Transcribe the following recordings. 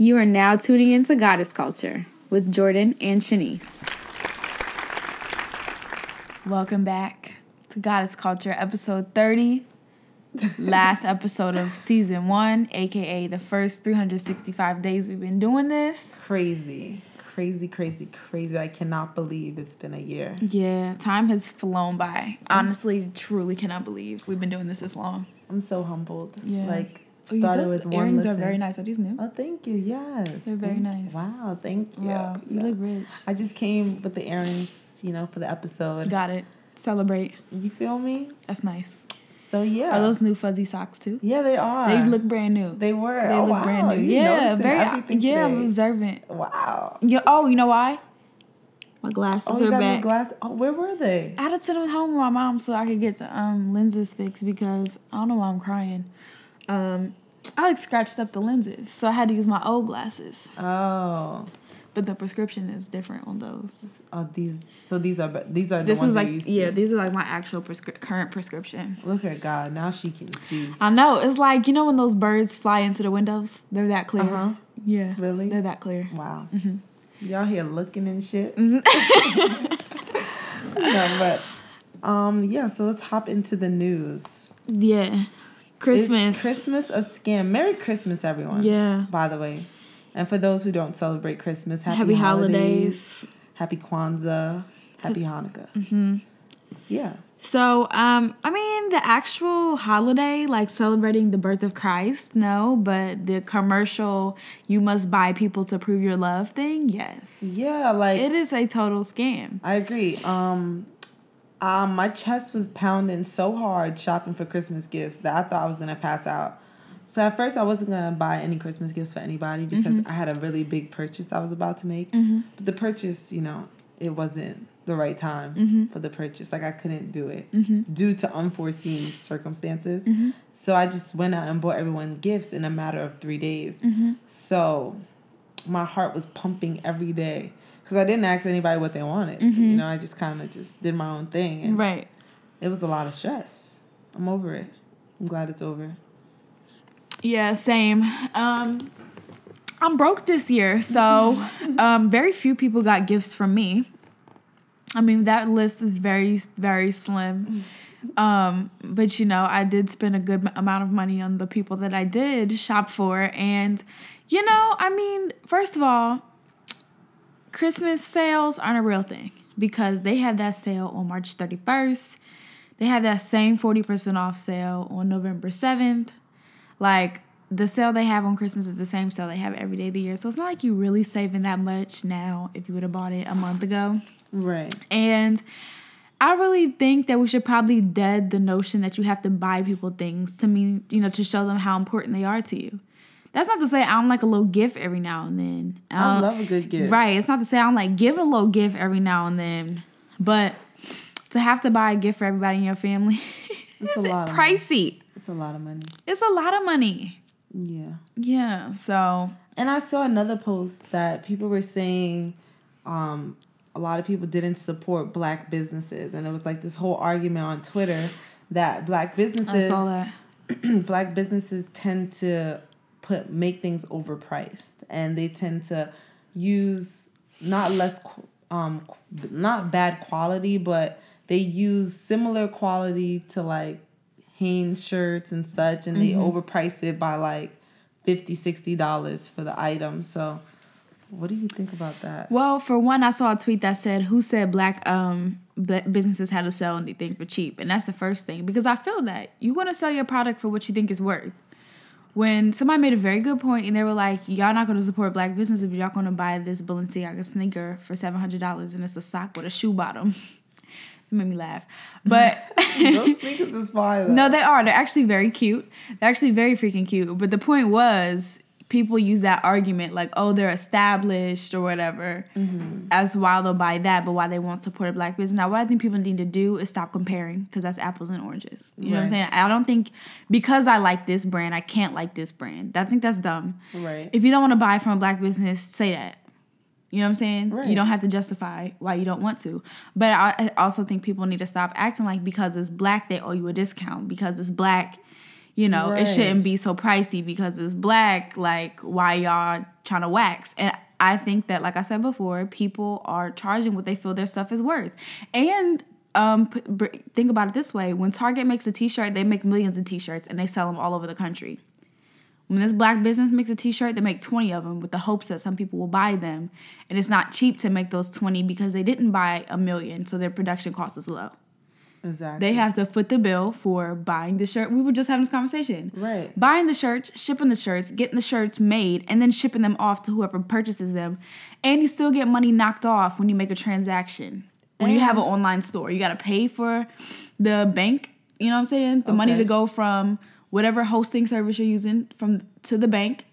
You are now tuning into Goddess Culture with Jordan and Shanice. Welcome back to Goddess Culture, episode 30. Last episode of season one, aka the first 365 days we've been doing this. Crazy, crazy, crazy, crazy. I cannot believe it's been a year. Yeah, time has flown by. Honestly, truly cannot believe we've been doing this this long. I'm so humbled. Yeah. Like, Oh, started those with one earrings listen. are very nice. Are these new? Oh, thank you. Yes. They're very Thank- nice. Wow, thank you. Wow, you Yeah. look rich. I just came with the earrings, you know, for the episode. Got it. Celebrate. You feel me? That's nice. So yeah. Are those new fuzzy socks too? Yeah, they are. They look brand new. They were. They oh, look wow. brand new. You Yeah, very. Yeah, I'm observant. Wow. Yeah. Oh, you know why? My glasses Oh, you are got back. glass. Oh, where were they? I had to send them home with my mom so I could get the um lenses fixed because I don't know why I'm crying. Um, I like scratched up the lenses, so I had to use my old glasses. Oh. But the prescription is different on those. Oh, these. So these are. These are the This ones is like used yeah, to. these are like my actual prescri- current prescription. Look at God. Now she can see. I know it's like you know when those birds fly into the windows, they're that clear. Uh-huh. Yeah, Really? they're that clear. Wow. Mm-hmm. Y'all here looking and shit. no, but um, yeah. So let's hop into the news. Yeah, Christmas. Is Christmas a scam? Merry Christmas, everyone. Yeah. By the way, and for those who don't celebrate Christmas, happy, Happy holidays. holidays. Happy Kwanzaa. Happy Hanukkah. Mm-hmm. Yeah. So, um, I mean, the actual holiday, like celebrating the birth of Christ, no, but the commercial, you must buy people to prove your love thing, yes. Yeah. Like It is a total scam. I agree. Um, um, my chest was pounding so hard shopping for Christmas gifts that I thought I was gonna pass out. So at first I wasn't gonna buy any Christmas gifts for anybody because mm-hmm. I had a really big purchase I was about to make. Mm-hmm. But the purchase, you know, it wasn't the right time mm-hmm. for the purchase. Like I couldn't do it due to unforeseen circumstances. So I just went out and bought everyone gifts in a matter of three days. So my heart was pumping every day because I didn't ask anybody what they wanted. You know, I just kind of just did my own thing, and Right. it was a lot of stress. I'm over it. I'm glad it's over. Yeah, same. Um, I'm broke this year, so um, very few people got gifts from me. I mean, that list is very, very slim. Um, but you know, I did spend a good amount of money on the people that I did shop for. And, you know, I mean, first of all, Christmas sales aren't a real thing because they had that sale on March 31st. They have that same 40% off sale on November 7th. Like the sale they have on Christmas is the same sale they have every day of the year. So it's not like you're really saving that much now if you would have bought it a month ago. Right. And I really think that we should probably dead the notion that you have to buy people things to mean, you know, to show them how important they are to you. That's not to say I don't like a little gift every now and then. I love a good gift. Right. It's not to say I don't like giving a little gift every now and then, but to have to buy a gift for everybody in your family, It's a lot pricey. It's a lot of money. It's a lot of money. Yeah. Yeah. So And I saw another post that people were saying um, a lot of people didn't support black businesses. And it was like this whole argument on Twitter that black I businesses saw that. black businesses tend to put make things overpriced and they tend to use not less um not bad quality but they use similar quality to like Hanes shirts and such and they overprice it by like 50 60 dollars for the item so what do you think about that Well, for one, I saw a tweet that said, "Who said black um black businesses had to sell anything for cheap?" And that's the first thing because I feel that you want to sell your product for what you think is worth. When somebody made a very good point and they were like, "Y'all not going to support black business if y'all going to buy this Balenciaga sneaker for seven hundred dollars and it's a sock with a shoe bottom." it made me laugh, but. those sneakers is though. No, they are. They're actually very cute. They're actually very freaking cute. But the point was, people use that argument like, oh, they're established or whatever, mm-hmm. as why they'll buy that, but why they won't support a black business. Now, what I think people need to do is stop comparing because that's apples and oranges. You know what I'm saying? I don't think because I like this brand, I can't like this brand. I think that's dumb. right If you don't want to buy from a black business, say that. You know what I'm saying? Right. You don't have to justify why you don't want to. But I I also think people need to stop acting like because it's black they owe you a discount. Because it's black, you know, Right. it shouldn't be so pricey because it's black. Like, why y'all trying to wax? And I think that, like I said before, people are charging what they feel their stuff is worth. And um, p- think about it this way: when Target makes a T-shirt, they make millions of T-shirts and they sell them all over the country. When this black business makes a T-shirt, they make twenty of them with the hopes that some people will buy them, and it's not cheap to make those twenty because they didn't buy a million, so their production cost is low. Exactly. They have to foot the bill for buying the shirt. We were just having this conversation. Right. Buying the shirts, shipping the shirts, getting the shirts made, and then shipping them off to whoever purchases them. And you still get money knocked off when you make a transaction. When you have an online store, you got to pay for the bank, you know what I'm saying? The money to go from whatever hosting service you're using from to the bank.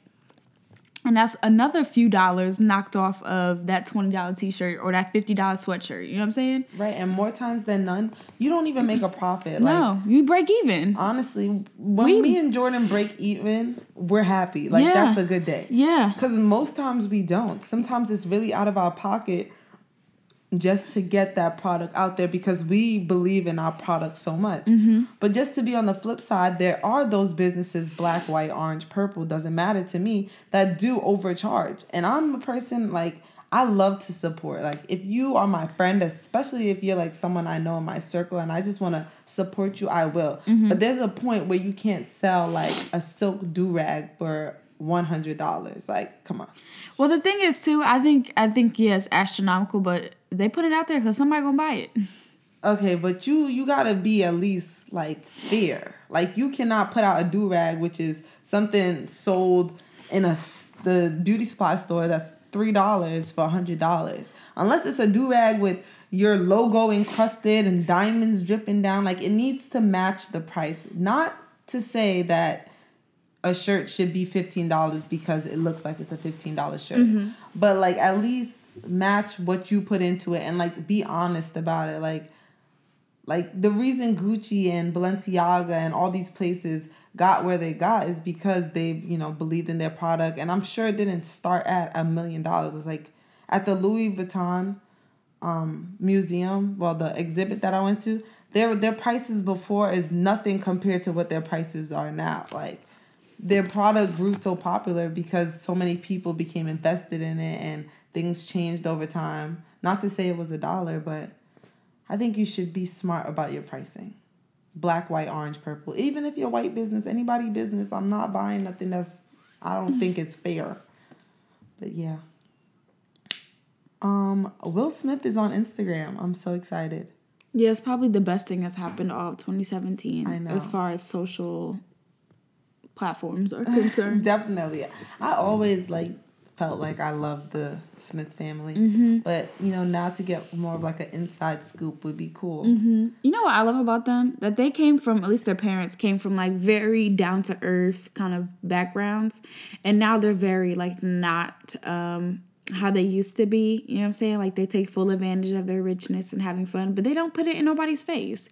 And that's another few dollars knocked off of that $20 t-shirt or that $50 sweatshirt. You know what I'm saying? Right. And more times than none, you don't even make a profit. Like no, you break even. honestly, when We- me and Jordan break even, we're happy. Like Yeah. that's a good day. Yeah. Because most times we don't. Sometimes it's really out of our pocket just to get that product out there because we believe in our product so much. Mm-hmm. But just to be on the flip side, there are those businesses, black, white, orange, purple, doesn't matter to me, that do overcharge. And I'm a person like, I love to support. Like, if you are my friend, especially if you're like someone I know in my circle and I just want to support you, I will. Mm-hmm. But there's a point where you can't sell like a silk do rag for $100. Like, come on. Well, the thing is too, I think I think yes, astronomical, but they put it out there because somebody gonna buy it. Okay, but you you gotta be at least like fair. Like you cannot put out a do rag, which is something sold in a the beauty supply store that's three dollars for a hundred dollars. Unless it's a do rag with your logo encrusted and diamonds dripping down, like it needs to match the price. Not to say that a shirt should be fifteen dollars because it looks like it's a fifteen dollar shirt. Mm-hmm. But like at least match what you put into it and like be honest about it. Like like the reason Gucci and Balenciaga and all these places got where they got is because they, you know, believed in their product. And I'm sure it didn't start at a million dollars. Like at the Louis Vuitton um museum, well the exhibit that I went to, their their prices before is nothing compared to what their prices are now. Like their product grew so popular because so many people became invested in it and things changed over time. Not to say it was a dollar, but I think you should be smart about your pricing. Black, white, orange, purple. Even if you're white business, anybody business, I'm not buying nothing that's I don't think is fair. But yeah. Um, Will Smith is on Instagram. I'm so excited. Yeah, it's probably the best thing that's happened all of 2017 I know. as far as social platforms are concerned. Definitely. I always like felt like I loved the Smith family. Mm-hmm. But you know, now to get more of like an inside scoop would be cool. Mm-hmm. You know what I love about them? That they came from, at least their parents came from like very down to earth kind of backgrounds. And now they're very like not um, how they used to be. You know what I'm saying? Like they take full advantage of their richness and having fun, but they don't put it in nobody's face.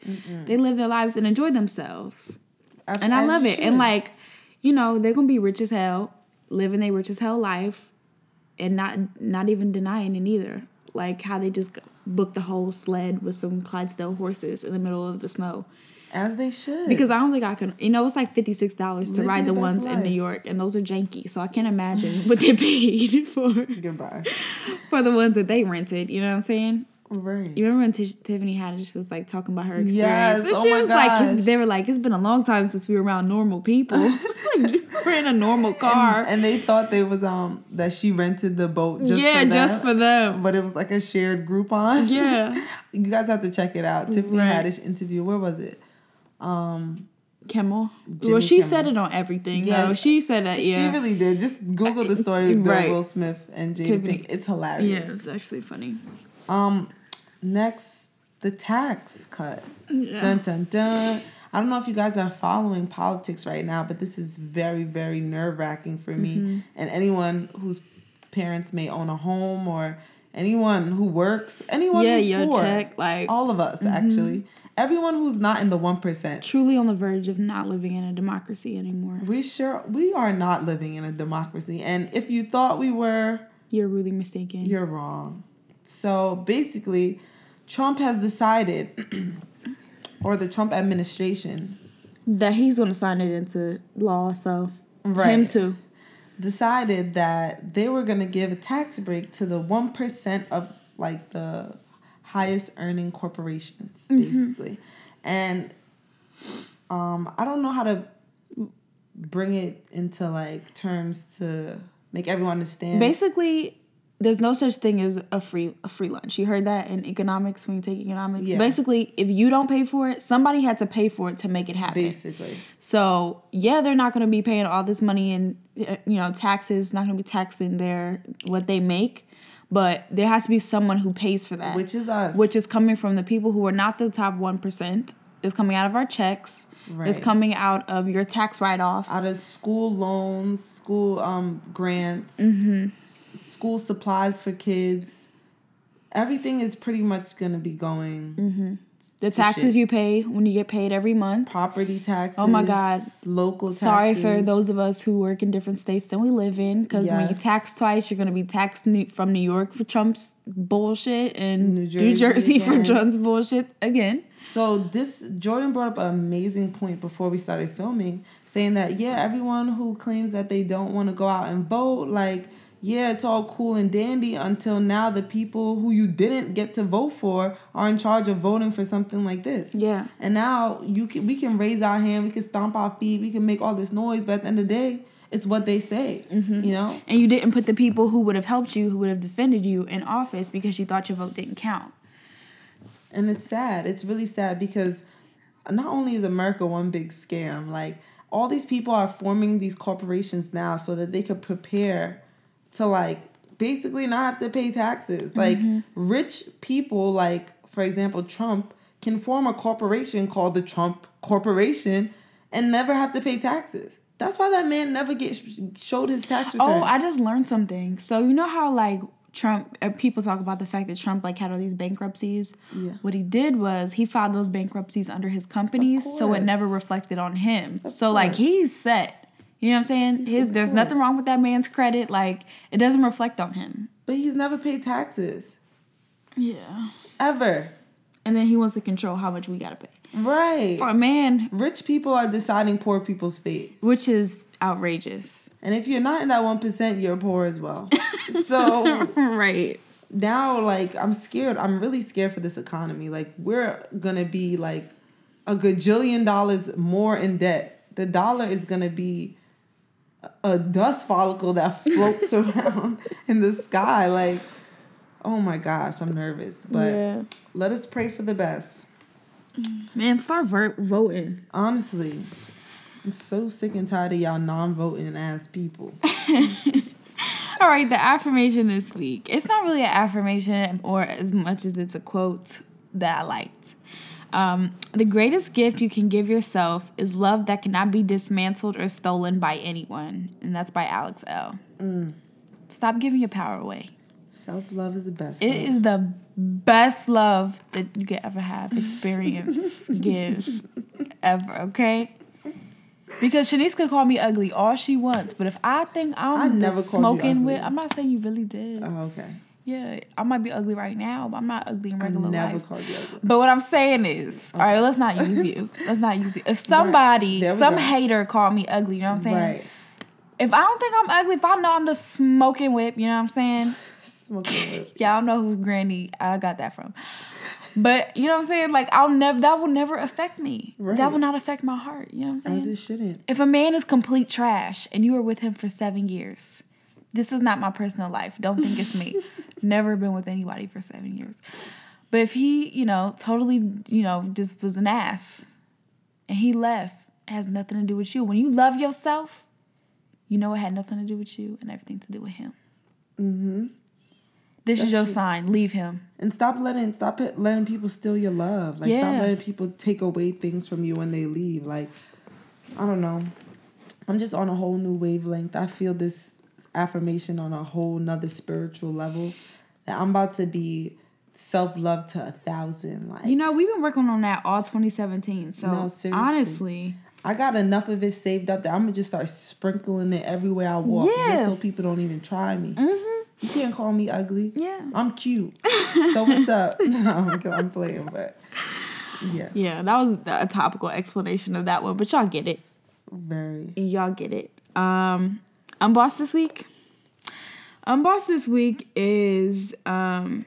They live their lives and enjoy themselves. As- And I love it. And like, you know, they're gonna be rich as hell, living their rich as hell life, and not not even denying it either. Like how they just booked the whole sled with some Clydesdale horses in the middle of the snow. as they should. Because I don't think I can. You know, it's like fifty six dollars to ride the ones in New. York, and those are janky. So I can't imagine what they paid for goodbye. for the ones that they rented. You know what I'm saying? Right. You remember when Tish, Tiffany Haddish was like talking about her experience? Yes, and oh she my was like, they were like, it's been a long time since we were around normal people. we're in a normal car. And, and they thought they was um that she rented the boat just yeah, for just them, for them. but it was like a shared Groupon. Yeah. you guys have to check it out. Tiffany Right. Haddish interview. Where was it? Um, Kimmel. Jimmy well, she Kimmel. said it on everything. Yeah. Yeah, she said that. Yeah, She really did. Just Google the story of Right. Will Smith and Jada. Pinkett. It's hilarious. yeah, it's actually funny. Um, next, the tax cut. Yeah. Dun dun dun. I don't know if you guys are following politics right now, but this is very, very nerve wracking for me Mm-hmm. and anyone whose parents may own a home or anyone who works, anyone Yeah, who's your poor. check, like all of us actually. Everyone who's not in the one percent. truly on the verge of not living in a democracy anymore. We sure we are not living in a democracy, and if you thought we were, You're really mistaken. You're wrong. So basically, Trump has decided, or the Trump administration that he's going to sign it into law. So Right. him too. decided that they were gonna give a tax break to the one percent of like the highest earning corporations, basically. And um, I don't know how to bring it into like terms to make everyone understand. Basically, there's no such thing as a free a free lunch. You heard that in economics when you take economics. Yeah. Basically, if you don't pay for it, somebody had to pay for it to make it happen. basically. So yeah, they're not going to be paying all this money in uh, you know taxes. Not going to be taxing their what they make, but there has to be someone who pays for that, Which is us. which is coming from the people who are not the top one percent. Is coming out of our checks. Right. Is coming out of your tax write offs. out of school loans, school um grants, Mm-hmm. School supplies for kids. Everything is pretty much gonna be going Mm-hmm. the taxes shit. you pay when you get paid every month. property taxes. Oh my God. Local taxes. Sorry for those of us who work in different states than we live in, because when you tax twice, you're gonna be taxed New- from New York for Trump's bullshit and New New Jersey Jersey, for. Trump's bullshit again. So this Jordan brought up an amazing point before we started filming, saying that yeah, everyone who claims that they don't want to go out and vote, like yeah, it's all cool and dandy until now the people who you didn't get to vote for are in charge of voting for something like this. Yeah. And now you can we can raise our hand, we can stomp our feet, we can make all this noise, but at the end of the day, it's what they say. Mm-hmm. You know? And you didn't put the people who would have helped you, who would have defended you in office because you thought your vote didn't count. And it's sad. It's really sad because not only is America one big scam, like all these people are forming these corporations now so that they could prepare to like basically not have to pay taxes. Like rich people like for example Trump can form a corporation called the Trump Corporation and never have to pay taxes. That's why that man never get showed his tax returns. Oh, I just learned something. So you know how like Trump, uh, people talk about the fact that Trump like had all these bankruptcies. Yeah. What he did was he filed those bankruptcies under his companies, so it never reflected on him. Of so like he's set. You know what I'm saying? His there's nothing wrong with that man's credit. Like it doesn't reflect on him. but he's never paid taxes. Yeah. Ever. And then he wants to control how much we gotta pay Right. for a man, Rich people are deciding poor people's fate. which is outrageous. And if you're not in that one percent, you're poor as well. so right. now like I'm scared. I'm really scared for this economy. Like we're gonna be like a gajillion dollars more in debt. The dollar is gonna be a- dust follicle that floats around in the sky. Like, oh my gosh, I'm nervous. But yeah. let us pray for the best. Man, start voting. Honestly. I'm so sick and tired of y'all non-voting ass people. All right, the affirmation this week. It's not really an affirmation or as much as it's a quote that I liked. Um, the greatest gift you can give yourself is love that cannot be dismantled or stolen by anyone. And that's by Alex Elle Stop giving your power away. Self-love is the best. It love. is the best love that you could ever have, experience, give, ever, okay? Because Shanice could call me ugly all she wants, but if I think I'm I never smoking with. I'm not saying you really did. Oh, okay. Yeah, I might be ugly right now, but I'm not ugly in regular never life. called you ugly. But what I'm saying is, all right, let's not use you. Let's not use you. If somebody, we some go. hater called me ugly, you know what I'm saying? Right. If I don't think I'm ugly, if I know I'm the smoking whip, you know what I'm saying? Smoking with. Y'all know whose granny I got that from. But you know what I'm saying? Like I'll never that will never affect me. Right. That will not affect my heart. You know what I'm saying? As it shouldn't. If a man is complete trash and you were with him for seven years, this is not my personal life. Don't think it's me. Never been with anybody for seven years. But if he, you know, totally, you know, just was an ass and he left, it has nothing to do with you. When you love yourself, you know it had nothing to do with you and everything to do with him. Mm-hmm. This is your true. sign. Leave him. And stop letting stop it, letting people steal your love. Like Yeah. stop letting people take away things from you when they leave. Like I don't know. I'm just on a whole new wavelength. I feel this affirmation on a whole nother spiritual level. That I'm about to be self love to a thousand. Like You know, we've been working on that all 2017. So No, seriously. honestly, I got enough of it saved up that I'm gonna just start sprinkling it everywhere I walk, Yeah. just so people don't even try me. mm-hmm. You can't call me ugly. yeah. I'm cute. So what's up? No, I'm, I'm playing, but Yeah. Yeah, that was a topical explanation of that one, but y'all get it. Very. Y'all get it. Um, unboss this week. Unboss this week is um,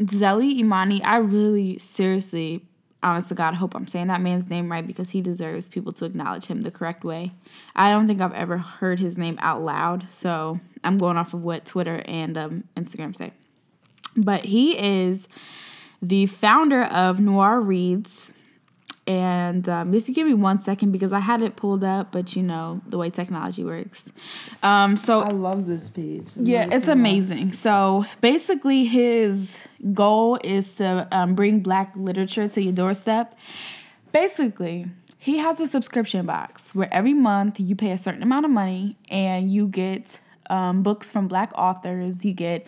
Zellie Imani. I really, seriously, honest to God, hope I'm saying that man's name right because he deserves people to acknowledge him the correct way. I don't think I've ever heard his name out loud, so I'm going off of what Twitter and um, Instagram say. But he is the founder of Noir Reads. And um, if you give me one second, because I had it pulled up, but you know the way technology works. Um, so I love this page. I'm yeah, it's amazing. So basically, his goal is to um, bring Black literature to your doorstep. Basically, he has a subscription box where every month you pay a certain amount of money and you get um, books from Black authors. You get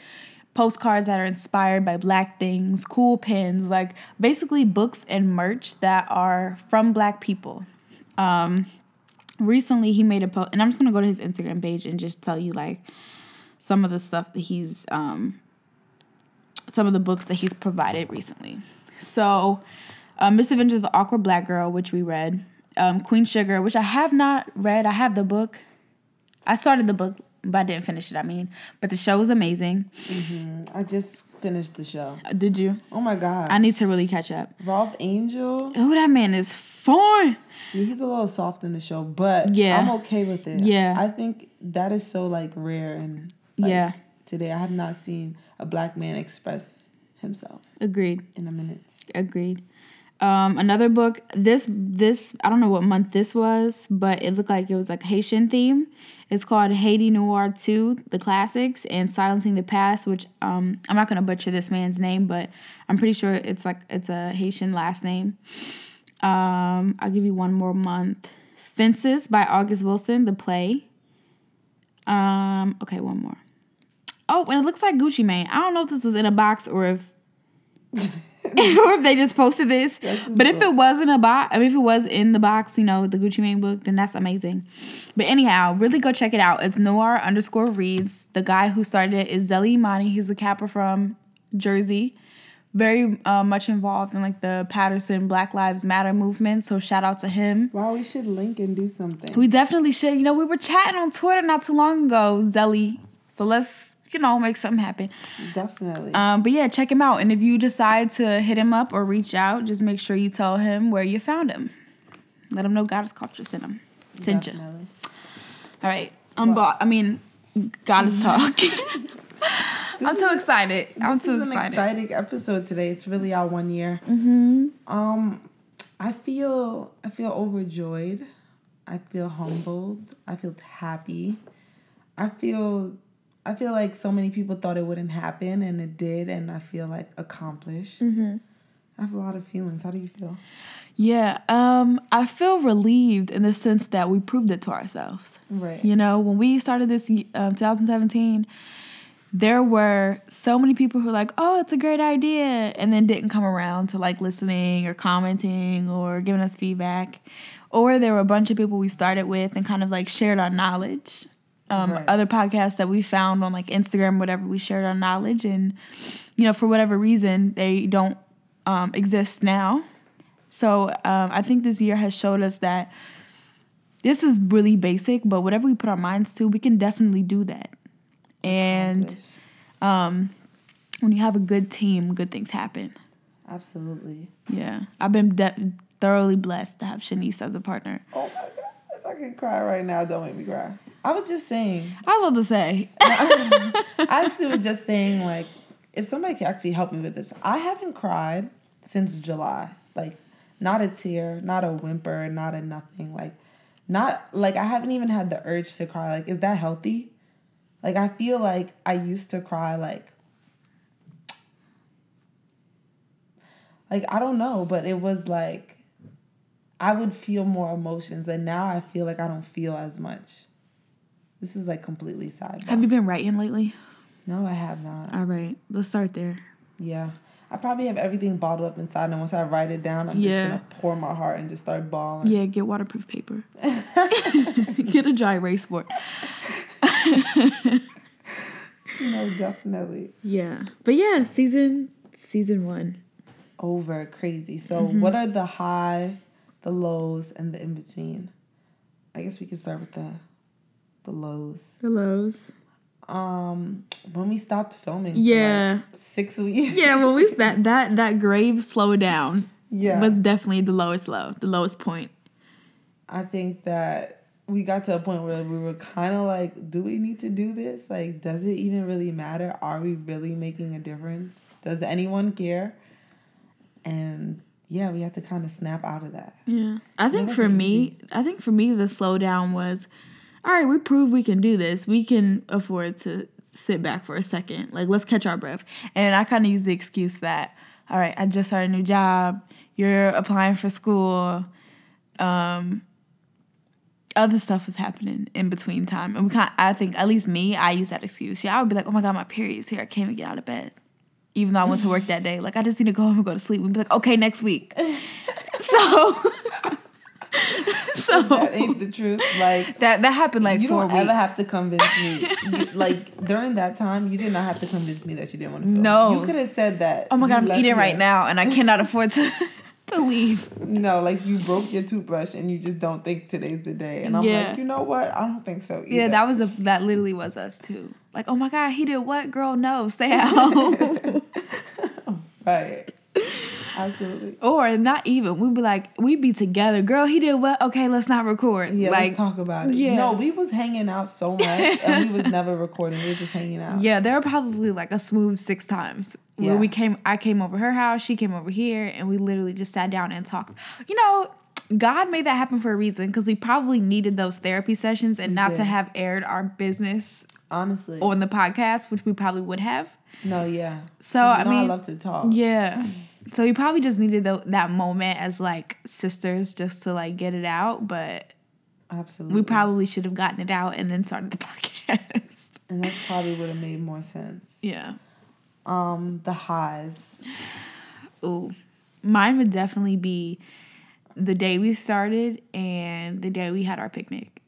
postcards that are inspired by Black things, cool pins, like basically books and merch that are from Black people. Um, recently, he made a post, and I'm just gonna go to his Instagram page and just tell you like some of the stuff that he's um some of the books that he's provided recently. So, uh, Misadventures of the Awkward Black Girl, which we read, um, Queen Sugar, which I have not read. I have the book. I started the book, but I didn't finish it. I mean, but the show was amazing. I just finished the show. Did you? Oh my god. I need to really catch up. Ralph Angel. Oh, that man is fine. Yeah, he's a little soft in the show, but Yeah. I'm okay with it. Yeah. I think that is so like rare and like, Yeah. Today I have not seen a black man express himself Agreed. in a minute. Agreed. Um, another book. This this I don't know what month this was, but it looked like it was like Haitian theme. It's called Haiti Noir Two: The Classics and Silencing the Past. Which um, I'm not gonna butcher this man's name, but I'm pretty sure it's like it's a Haitian last name. Um, I'll give you one more month. Fences by August Wilson, the play. Um, okay, one more. Oh, and it looks like Gucci Mane. I don't know if this was in a box or if or if they just posted this. But if it was in a box, I mean, if it was in the box, you know, the Gucci Mane book, then that's amazing. But anyhow, really go check it out. It's Noir underscore reads. The guy who started it is Zellie Imani. He's a capper from Jersey. Very uh, much involved in like the Paterson Black Lives Matter movement. So shout out to him. Wow, we should link and do something. We definitely should. You know, we were chatting on Twitter not too long ago, Zellie. So let's, you know, make something happen. Definitely. Um, but yeah, check him out. And if you decide to hit him up or reach out, just make sure you tell him where you found him. Let him know Goddess Culture sent him. Sent you. All right. Unbo- I mean, Goddess Talk. I'm too excited. I'm this too is an excited. exciting episode today. It's really our one year. Mm-hmm. Um, I feel I feel overjoyed. I feel humbled. I feel happy. I feel I feel like so many people thought it wouldn't happen, and it did, and I feel like accomplished. Mm-hmm. I have a lot of feelings. How do you feel? Yeah. Um, I feel relieved in the sense that we proved it to ourselves. Right. You know, when we started this um, 2017, there were so many people who were like, "Oh, it's a great idea," and then didn't come around to like listening or commenting or giving us feedback. Or there were a bunch of people we started with and kind of like shared our knowledge. Um, Right. Other podcasts that we found on like Instagram, whatever, we shared our knowledge, and you know, for whatever reason, they don't um, exist now. So um, I think this year has showed us that this is really basic, but whatever we put our minds to, we can definitely do that. And um, when you have a good team, good things happen. Absolutely. Yeah, I've been de- thoroughly blessed to have Shanice as a partner. Oh my gosh, I can cry right now. Don't make me cry. I was just saying. I was about to say, I actually was just saying like if somebody could actually help me with this. I haven't cried since July. Like not a tear, not a whimper, not a nothing. Like not like I haven't even had the urge to cry. Like is that healthy? Like I feel like I used to cry like like I don't know, but it was like I would feel more emotions and now I feel like I don't feel as much. This is like completely side. have you been writing lately? No, I have not. All right, let's start there. Yeah. I probably have everything bottled up inside, and once I write it down, I'm Yeah. just gonna pour my heart and just start bawling. Yeah, get waterproof paper. get a dry erase board. No, definitely. Yeah, but yeah, season season one. over crazy. So, mm-hmm. what are the high, the lows, and the in between? I guess we could start with the the lows. The lows. Um, when we stopped filming, Yeah. like, six weeks. Yeah, well, we that that that grave slow down yeah. was definitely the lowest low, the lowest point. I think that we got to a point where we were kind of like, do we need to do this? Like, does it even really matter? Are we really making a difference? Does anyone care? And yeah, we had to kind of snap out of that. Yeah. I think for wasn't me, I think for me the slowdown was all right, we proved we can do this. We can afford to sit back for a second. Like let's catch our breath. And I kind of use the excuse that all right, I just started a new job. You're applying for school. Um other stuff was happening in between time. And we kind I think at least me, I use that excuse. Yeah, I would be like, "Oh my god, my period's here. I can't even get out of bed." Even though I went to work that day, like I just need to go home and go to sleep. We'd be like, "Okay, next week." so so That ain't the truth. Like, that that happened like you don't weeks. ever have to convince me. You, like during that time, you did not have to convince me that you didn't want to film. No. you could have said that. oh my god, I'm eating right now and I cannot afford to to leave. No, like you broke your toothbrush and you just don't think today's the day. And I'm Yeah. like, you know what? I don't think so. Either. Yeah, that was the that literally was us too. Like, oh my god, he did what? Girl, no, stay at home. right. Absolutely. or not even. We'd be like, we'd be together. Girl, he did what? Okay, let's not record. Yeah, like, let's talk about it. yeah. No, we was hanging out so much and we was never recording. We were just hanging out. Yeah, there were probably like a smooth six times where we came. I came over her house, she came over here, and we literally just sat down and talked. You know, God made that happen for a reason because we probably needed those therapy sessions and not to have aired our business Honestly. on the podcast, which we probably would have. no, yeah. So I mean- I love to talk. Yeah. So we probably just needed tho- that moment as like sisters just to like get it out, but Absolutely. we probably should have gotten it out and then started the podcast. and that's probably would have made more sense. yeah. Um, the highs. Ooh. Mine would definitely be the day we started and the day we had our picnic.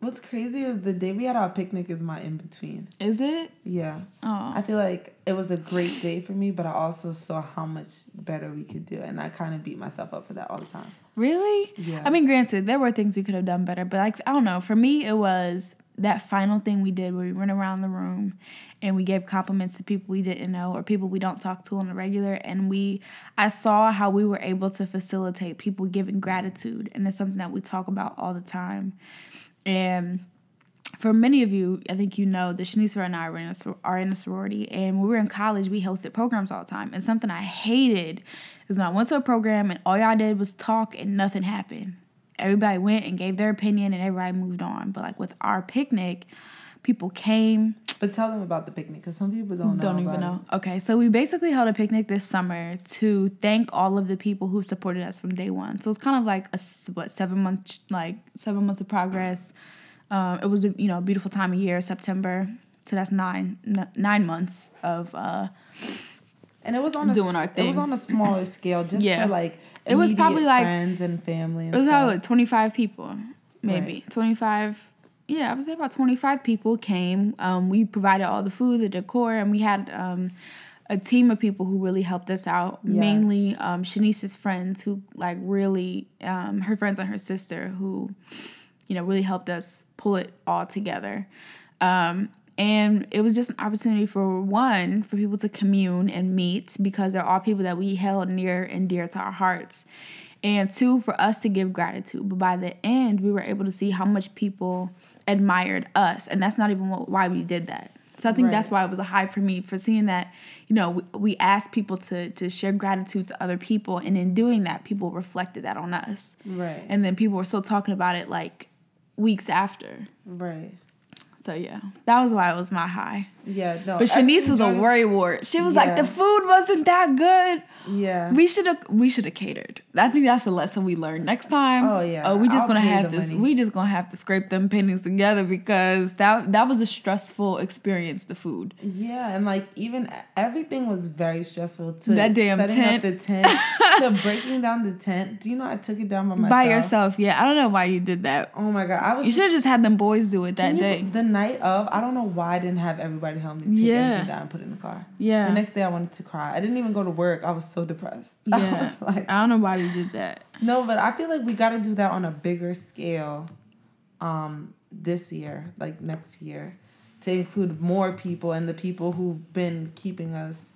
What's crazy is the day we had our picnic is my in between. Is it? Yeah. Oh. I feel like it was a great day for me, but I also saw how much better we could do. And I kind of beat myself up for that all the time. Really? Yeah. I mean, granted, there were things we could have done better, but like, I don't know. For me, it was that final thing we did where we went around the room and we gave compliments to people we didn't know or people we don't talk to on a regular. And we, I saw how we were able to facilitate people giving gratitude. And it's something that we talk about all the time. And for many of you, I think you know that Shanisa and I are in, a, sor- are in a sorority. And when we were in college, we hosted programs all the time. And something I hated is when I went to a program and all y'all did was talk and nothing happened. Everybody went and gave their opinion and everybody moved on. But like with our picnic, people came, But tell them about the picnic because some people don't know. don't even know. Okay, so we basically held a picnic this summer to thank all of the people who supported us from day one. So it's kind of like a what seven months like seven months of progress. Um, it was a you know beautiful time of year, September. So that's nine n- nine months of uh. And it was on a, doing our s- It was on a smaller scale, just Yeah. for like It was probably, like- friends and family. And It was stuff. about like 25 people, maybe. Right. 25. Yeah, I would say about 25 people came. Um, we provided all the food, the decor, and we had um, a team of people who really helped us out. Yes. Mainly um, Shanice's friends who, like, really, um, her friends and her sister who, you know, really helped us pull it all together. Um, and it was just an opportunity for one, for people to commune and meet because they're all people that we held near and dear to our hearts. And two, for us to give gratitude. But by the end, we were able to see how much people admired us. And that's not even what, why we did that. So I think Right. that's why it was a high for me for seeing that, you know, we, we asked people to to share gratitude to other people. And in doing that, people reflected that on us. Right. And then people were still talking about it like weeks after. right. So yeah, that was why it was my high. Yeah. No. But Shanice was a worry wart. She was like, the food wasn't that good. Yeah. We should have we should have catered. I think that's the lesson we learned. Next time, Oh, yeah. oh, we just I'll gonna have to money. we just gonna have to scrape them pennies together because that that was a stressful experience. The food. Yeah, and like even everything was very stressful. To That damn setting tent. up the tent, to breaking down the tent. Do you know I took it down by myself? By yourself, yeah. I don't know why you did that. Oh my god, I was. You should have just had them boys do it that you- day. The night of, I don't know why I didn't have everybody everybody help me take Yeah. everything down and put it in the car. Yeah. The next day I wanted to cry. I didn't even go to work. I was so depressed. I yeah. was like, I don't know why we did that. no, but I feel like we got to do that on a bigger scale um, this year, like next year, to include more people and the people who've been keeping us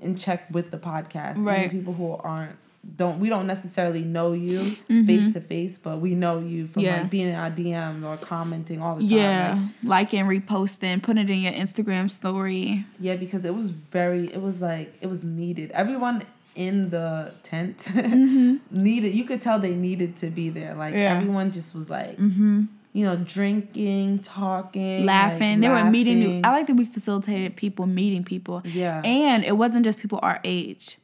in check with the podcast. Right. people who aren't don't we don't necessarily know you face to face, but we know you from Yeah. like being in our DM or commenting all the time. Yeah. Like, Liking, reposting, putting it in your Instagram story. yeah, because it was very it was like it was needed. Everyone in the tent needed you could tell they needed to be there. Like Mm-hmm. Yeah. everyone just was like Mm-hmm. you know, drinking, talking, Laughing. like, they were meeting. New. I like that we facilitated people meeting people. Yeah. And it wasn't just people our age.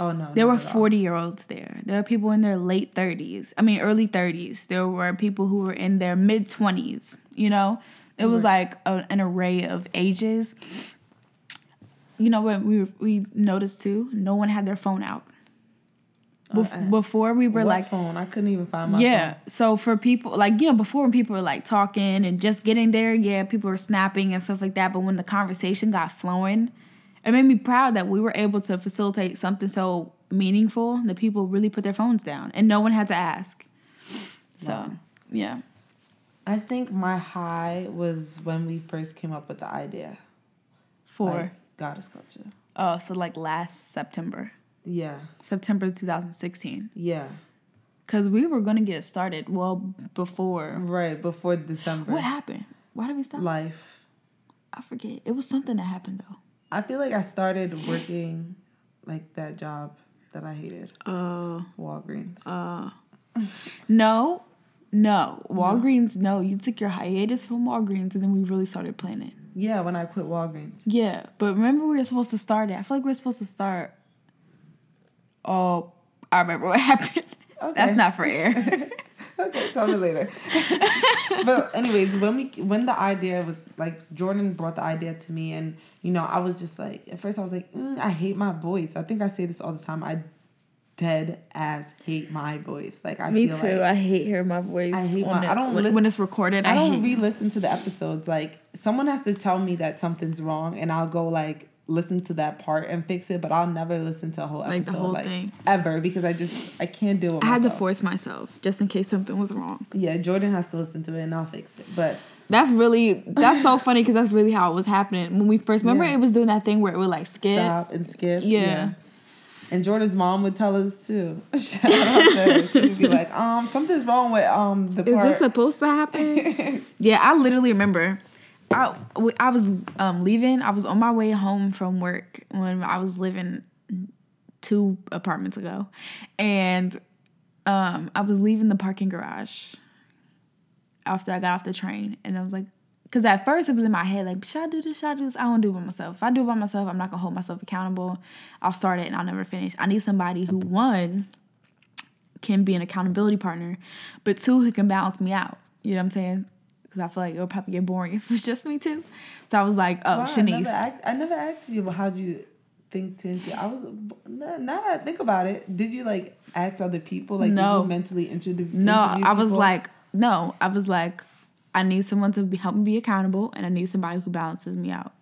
Oh no. There were 40 year olds there. There were people in their late 30s. I mean, early 30s. There were people who were in their mid 20s. You know, it was like a, an array of ages. You know what we we noticed too? No one had their phone out. Bef- Uh-uh. before we were What like, phone. I couldn't even find my phone. yeah. phone. So for people like you know before when people were like talking and just getting there, yeah, people were snapping and stuff like that. But when the conversation got flowing, it made me proud that we were able to facilitate something so meaningful that people really put their phones down and no one had to ask. So Wow. yeah, I think my high was when we first came up with the idea. for Like, goddess culture. oh so like last September, Yeah. September 2016, Yeah. because we were gonna get started well before. Right. Before December. What happened? Why did we stop? Life. I forget. It was something that happened though. I feel like I started working like that job that I hated. Uh. Walgreens. Uh, no, no. Walgreens, no. You took your hiatus from Walgreens and then we really started planning. yeah, when I quit Walgreens. Yeah, but remember we were supposed to start it. I feel like we are supposed to start. Oh, I remember what happened. Okay. That's not for air. okay, tell me later. but anyways, when we when the idea was like Jordan brought the idea to me, and you know I was just like at first I was like mm, I hate my voice. I think I say this all the time. I dead ass hate my voice. Like I Me feel too. Like, I hate hearing my voice. I hate my- it. I don't when, li- when it's recorded. I, I don't re-listen to the episodes. Like someone has to tell me that something's wrong, and I'll go like listen to that part and fix it. But I'll never listen to a whole episode Like the whole thing. ever because I just I can't deal with. I had to force myself just in case something was wrong. Yeah, Jordan has to listen to it, and I'll fix it. But That's really that's so funny because that's really how it was happening when we first remember Yeah. it was doing that thing where it would like skip. stop and skip. Yeah. And Jordan's mom would tell us too. Shout out to her. She would be like, um, something's wrong with um the Is this supposed to happen? yeah, I literally remember. I, I was um, leaving. I was on my way home from work when I was living two apartments ago, and um, I was leaving the parking garage after I got off the train, and I was like, because at first it was in my head like, should I do this? Should I do this? I don't do it by myself. If I do it by myself, I'm not gonna hold myself accountable. I'll start it and I'll never finish. I need somebody who one can be an accountability partner, but two who can balance me out. You know what I'm saying? Because I feel like it'll probably get boring if it's just me too. So I was like, oh, Wow, I, Shanice. never asked, I never asked you how do you think to I was now that I think about it, did you like ask other people? Like No. did you mentally interview No, I was people? like, no, I was like, I need someone to be, help me be accountable, and I need somebody who balances me out.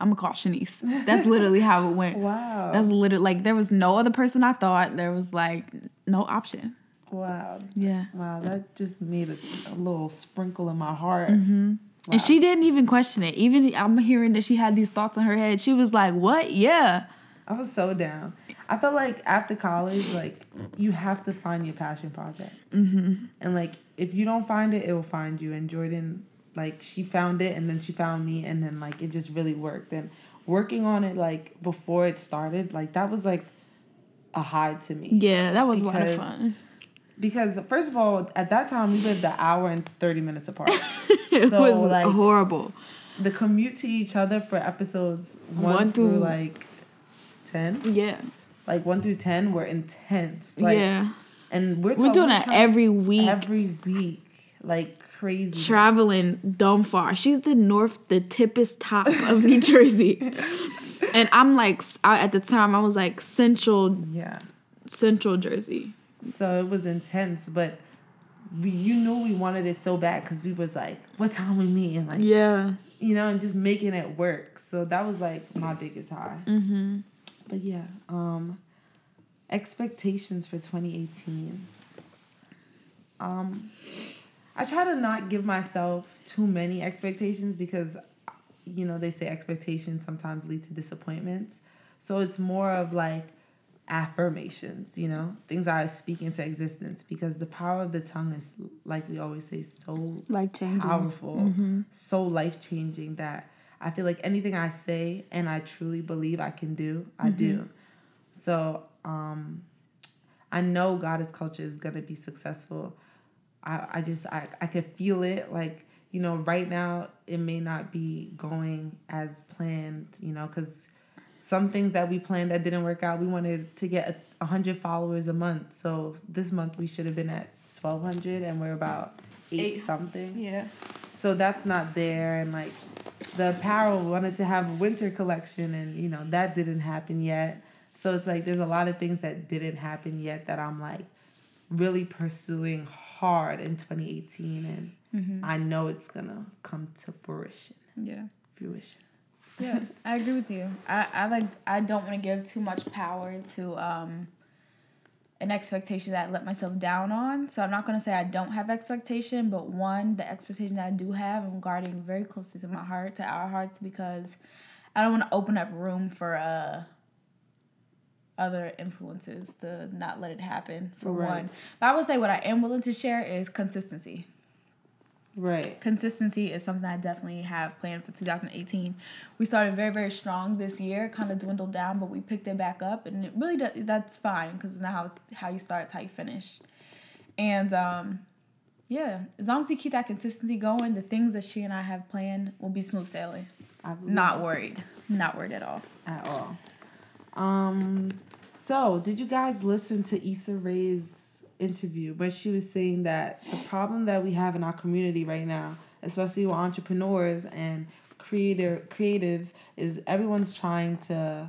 I'm gonna call Shanice. That's literally how it went. Wow. That's literally like there was no other person I thought. There was like no option. Wow. Yeah. Wow, that just made a, a little sprinkle in my heart. Mm-hmm. And she didn't even question it. Even I'm hearing that she had these thoughts in her head. She was like, "What? Yeah, I was so down. I felt like after college, like you have to find your passion project, mm-hmm. and like if you don't find it, it will find you. And Jordan, like she found it, and then she found me, and then like it just really worked. And working on it like before it started, like that was like a high to me yeah." That was a lot of fun. Because first of all, at that time we lived an hour and thirty minutes apart. It So, was like, horrible. the commute to each other for episodes one, One through through- like ten, Yeah, like one through ten, were intense. Like, yeah. And we're, We're doing that every week. every week, like crazy. traveling dumb far. She's the north, the tippest top of New Jersey, and I'm like, I, at the time, I was like central, yeah. central Jersey. So it was intense, but we, you knew we wanted it so bad because we was like, what time we meeting? Like, Yeah, you know, and just making it work. So that was like my biggest high. Mm-hmm. But yeah, um, expectations for 2018. Um, I try to not give myself too many expectations because, you know, they say expectations sometimes lead to disappointments. So it's more of like affirmations, you know, things I speak into existence because the power of the tongue is, like we always say, so Life changing. powerful, Mm-hmm. so life changing that I feel like anything I say and I truly believe I can do, I do. So um, I know Goddess Culture is gonna be successful. I, I just I, I could feel it like you know right now it may not be going as planned you know because some things that we planned that didn't work out we wanted to get a 100 followers a month so this month we should have been at 1200 and we're about eight, Eight. something Yeah. so that's not there and like the apparel wanted to have a winter collection and you know that didn't happen yet so it's like there's a lot of things that didn't happen yet that i'm like really pursuing hard in 2018 and Mm-hmm. i know it's gonna come to fruition Yeah. fruition Yeah, I agree with you. I, I like I don't want to give too much power to um an expectation that I let myself down on. So I'm not gonna say I don't have expectation, but one, the expectation that I do have, I'm guarding very closely to my heart, to our hearts, because I don't want to open up room for uh other influences to not let it happen for Right. one. But I would say what I am willing to share is consistency right consistency is something I definitely have planned for 2018. We started very very strong this year, kind of dwindled down, but we picked it back up, and it really do, that's fine because now how it's, how you start, it's how you finish, and um, yeah, as long as we keep that consistency going, the things that she and I have planned will be smooth sailing. Not worried, not worried at all. at all um so did you guys listen to Issa Rae's interview but she was saying that the problem that we have in our community right now especially with entrepreneurs and creator creatives is everyone's trying to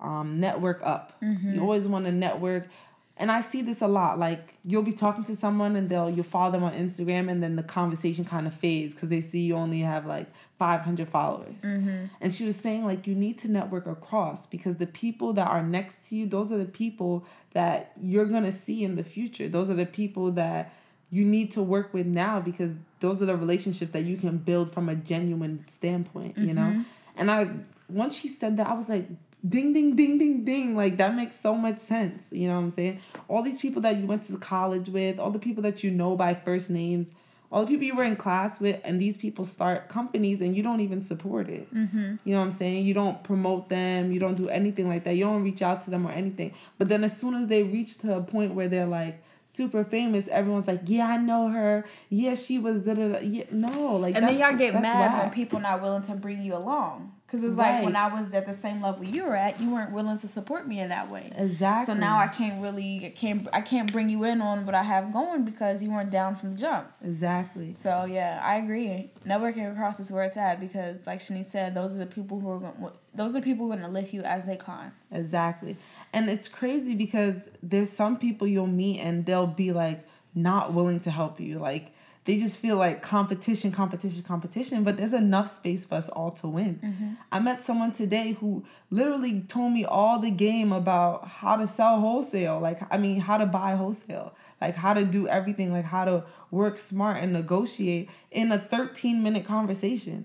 um, network up. You always want to network and I see this a lot. Like you'll be talking to someone and they'll you'll follow them on Instagram and then the conversation kind of fades because they see you only have like five hundred followers. Mm-hmm. And she was saying like you need to network across because the people that are next to you, those are the people that you're gonna see in the future. Those are the people that you need to work with now because those are the relationships that you can build from a genuine standpoint. You know, mm-hmm. and I once she said that I was like ding ding ding ding ding. Like that makes so much sense. You know what i'm saying? All these people that you went to college with all the people that you know by first names all the people you were in class with and these people start companies and you don't even support it. Mm-hmm. you know what i'm saying? You don't promote them. You don't do anything like that. You don't reach out to them or anything. But then as soon as they reach to a point where they're like super famous everyone's like yeah i know her. Yeah she was da, da, da. Yeah, no like And then y'all get mad when people not willing to bring you along. Cause it's like when I was at the same level you were at, you weren't willing to support me in that way. exactly So now I can't really I can't I can't bring you in on what I have going because you weren't down from the jump. exactly So yeah, I agree. Networking across is where it's at because, like Shanice said, those are the people who are going. Those are the people who are going to lift you as they climb. Exactly. And it's crazy because there's some people you'll meet and they'll be like not willing to help you. Like they just feel like competition, competition, competition, but there's enough space for us all to win. Mm-hmm. I met someone today who literally told me all the game about how to sell wholesale, like I mean how to buy wholesale, like how to do everything, like how to work smart and negotiate in a 13 minute conversation.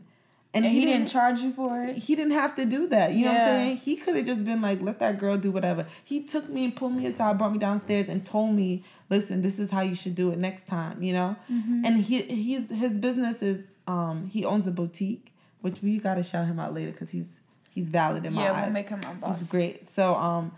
And he, didn't, charge you for it. he didn't have to do that. You know what I'm saying? He could have just been like, let that girl do whatever. He took me and pulled me aside, brought me downstairs, and told me, listen, this is how you should do it next time. You know? Mm-hmm. And he he's his business is um he owns a boutique, which we gotta shout him out later because he's he's valid in my Yeah, eyes. we'll make him our boss. He's great. So um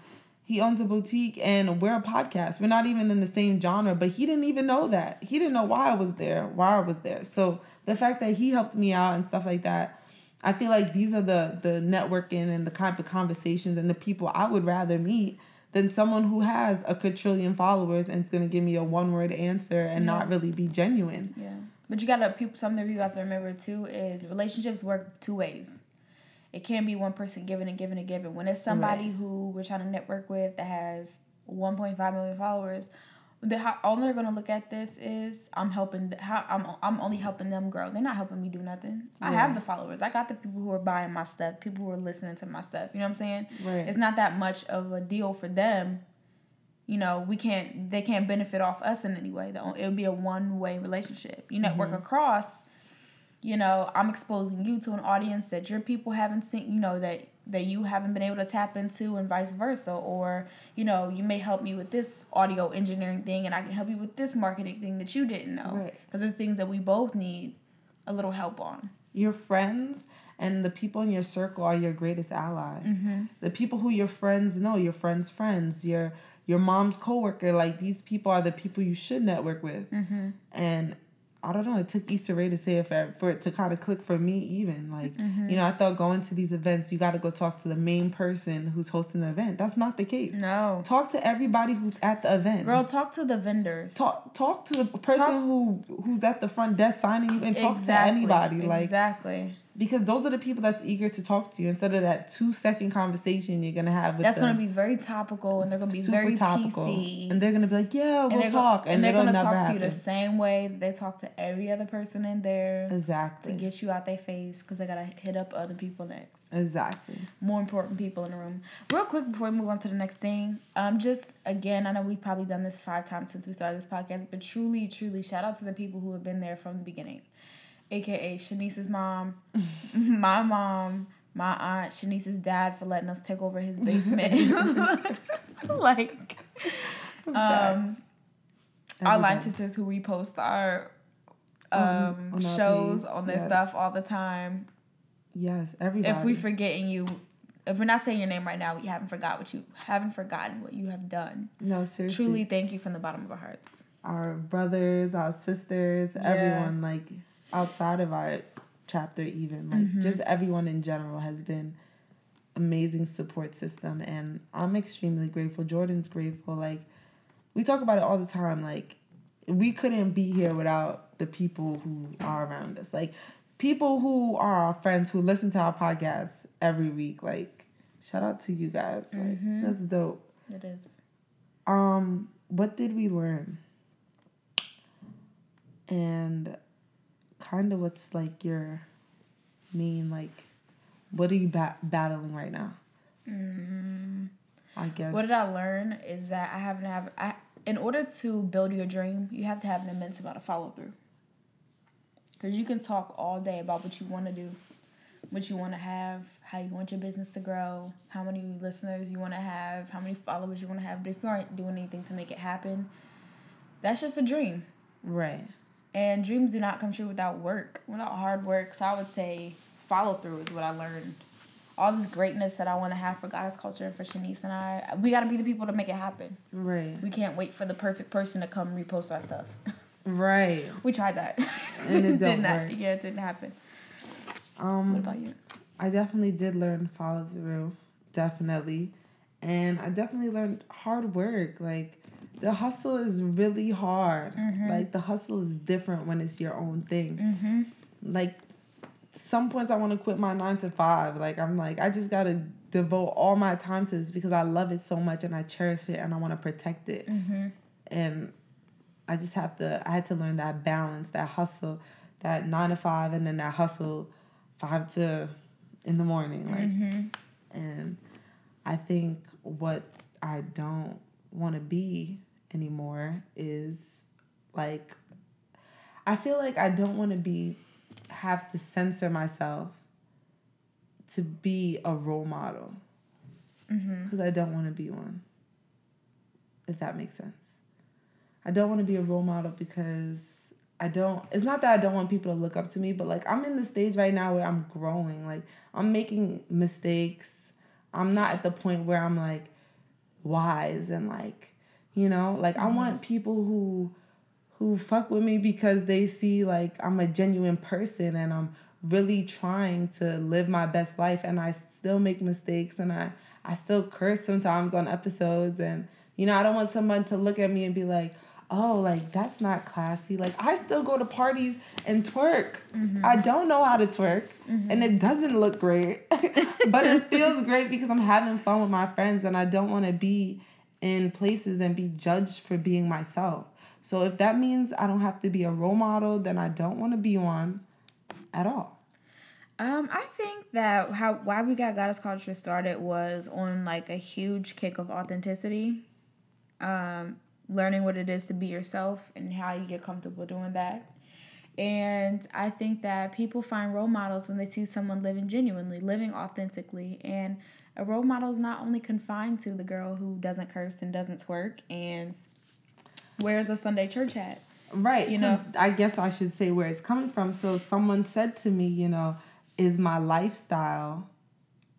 he owns a boutique and we're a podcast. We're not even in the same genre, but he didn't even know that. He didn't know why I was there, why I was there. So the fact that he helped me out and stuff like that, I feel like these are the the networking and the kind of conversations and the people I would rather meet than someone who has a quadrillion followers and is gonna give me a one word answer and not really be genuine. Yeah, but you gotta people. Something you have to remember too is relationships work two ways. It can't be one person giving and giving and giving. When it's somebody Right. who we're trying to network with that has 1.5 million followers, the how all they're gonna look at this is I'm helping how I'm I'm only helping them grow. They're not helping me do nothing. I have the followers. I got the people who are buying my stuff, people who are listening to my stuff. You know what I'm saying? Right. It's not that much of a deal for them. You know, we can't they can't benefit off us in any way. The It'll be a one way relationship. You network mm-hmm. across, you know, I'm exposing you to an audience that your people haven't seen, you know, that that you haven't been able to tap into and vice versa or you know you may help me with this audio engineering thing and i can help you with this marketing thing that you didn't know Right. because there's things that we both need a little help on your friends and the people in your circle are your greatest allies. Mm-hmm. The people who your friends know, your friends' friends, your your mom's coworker, like these people are the people you should network with. Mm-hmm. And I don't know. It took Issa Rae to say it for, for it to kind of click for me. Even like Mm-hmm. you know, I thought going to these events, you got to go talk to the main person who's hosting the event. That's not the case. no Talk to everybody who's at the event. girl talk to the vendors talk talk to the person Talk- who who's at the front desk signing you and talk exactly to anybody. Like exactly because those are the people that's eager to talk to you. Instead of that two second conversation you're gonna have with that's them. gonna be very topical and they're gonna be super very topical. Pc. And they're gonna be like yeah we'll they're go- talk. and, they're gonna talk happen to you the same way they talk to every other person in there exactly. to get you out their face because they gotta hit up other people next. Exactly. More important people in the room. Real quick before we move on to the next thing, um, just again, I know we've probably done this five times since we started this podcast, but truly, truly, shout out to the people who have been there from the beginning, aka Shanice's mom, my mom, my aunt, Shanice's dad for letting us take over his basement, like, um, our line sisters who repost our um on our shows on their yes. stuff all the time. Yes everybody if we forgetting you if we're not saying your name right now we haven't forgot what you haven't forgotten what you have done. No seriously. Truly thank you from the bottom of our hearts. Our brothers our sisters Yeah. everyone like outside of our chapter even like Mm-hmm. just everyone in general has been amazing support system and i'm extremely grateful jordan's grateful like we talk about it all the time like we couldn't be here without the people who are around us like people who are our friends who listen to our podcast every week like shout out to you guys like Mm-hmm. that's dope it is um, what did we learn? And kind of what's like your main like what are you ba- battling right now? Mm-hmm. I guess. What did i learn is that i haven't have i in order to build your dream you have to have an immense amount of follow through because you can talk all day about what you want to do what you want to have how you want your business to grow how many listeners you want to have how many followers you want to have but if you aren't doing anything to make it happen that's just a dream right. And dreams do not come true without work, without hard work. So I would say follow through is what I learned. All this greatness that I want to have for Goddess Culture and for Shanice and I, we got to be the people to make it happen. Right. We can't wait for the perfect person to come repost our stuff. Right. we tried that. And it don't not, work. Yeah, it didn't happen. Um What about you? I definitely did learn follow through, definitely. And I definitely learned hard work. Like the hustle is really hard. Like the hustle is different when it's your own thing. Mm-hmm. Like some points I want to quit my 9 to 5. Like I'm like I just got to devote all my time to this because I love it so much and I cherish it and I want to protect it. Mm-hmm. And I just have to I had to learn that balance, that hustle, that 9 to 5 and then that hustle 5 to in the morning like Mm-hmm. and I think what I don't want to be anymore is like I feel like I don't want to be have to censor myself to be a role model Mm-hmm. because I don't want to be one. If that makes sense. I don't want to be a role model because I don't it's not that I don't want people to look up to me, but like I'm in the stage right now where I'm growing. Like I'm making mistakes. I'm not at the point where I'm like wise and like, you know, like I want mm-hmm. people who who fuck with me because they see like I'm a genuine person and I'm really trying to live my best life and I still make mistakes and I I still curse sometimes on episodes and you know I don't want someone to look at me and be like oh like that's not classy. Like I still go to parties and twerk. Mm-hmm. I don't know how to twerk mm-hmm. and it doesn't look great but it feels great because I'm having fun with my friends and I don't want to be in places and be judged for being myself. So if that means I don't have to be a role model, then I don't want to be one at all. Um, I think that how why we got goddess culture started was on like a huge kick of authenticity. Um, learning what it is to be yourself and how you get comfortable doing that. And I think that people find role models when they see someone living genuinely, living authentically. And a role model is not only confined to the girl who doesn't curse and doesn't twerk and wears a Sunday church hat. Right. You so know, I guess I should say where it's coming from. So someone said to me, you know, is my lifestyle,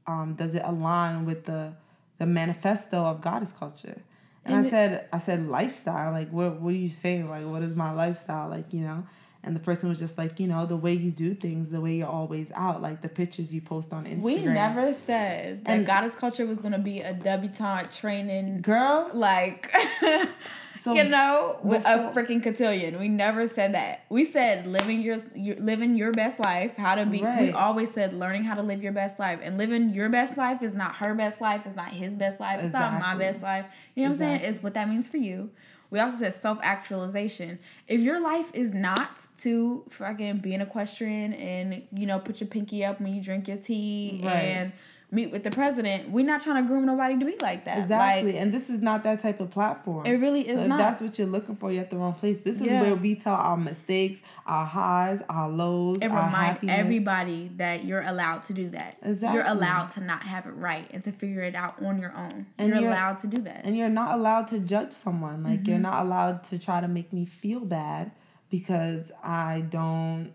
um, does it align with the the manifesto of goddess culture? And, and I said, I said lifestyle. Like, what what are you saying? Like, what is my lifestyle? Like, you know. And the person was just like, you know, the way you do things, the way you're always out, like the pictures you post on Instagram. We never said that and goddess culture was gonna be a debutante training girl. Like So you know, with a freaking cotillion. We never said that. We said living your, your living your best life. How to be. Right. We always said learning how to live your best life. And living your best life is not her best life. It's not his best life. It's exactly. not my best life. You know what exactly. I'm saying? It's what that means for you. We also said self actualization. If your life is not to fucking be an equestrian and you know put your pinky up when you drink your tea right. and meet with the president. We're not trying to groom nobody to be like that. Exactly. Like, and this is not that type of platform. It really is so not. if that's what you're looking for, you're at the wrong place. This is yeah. where we tell our mistakes, our highs, our lows, and remind happiness. everybody that you're allowed to do that. Exactly. You're allowed to not have it right and to figure it out on your own. And you're, you're allowed to do that. And you're not allowed to judge someone. Like mm-hmm. you're not allowed to try to make me feel bad because I don't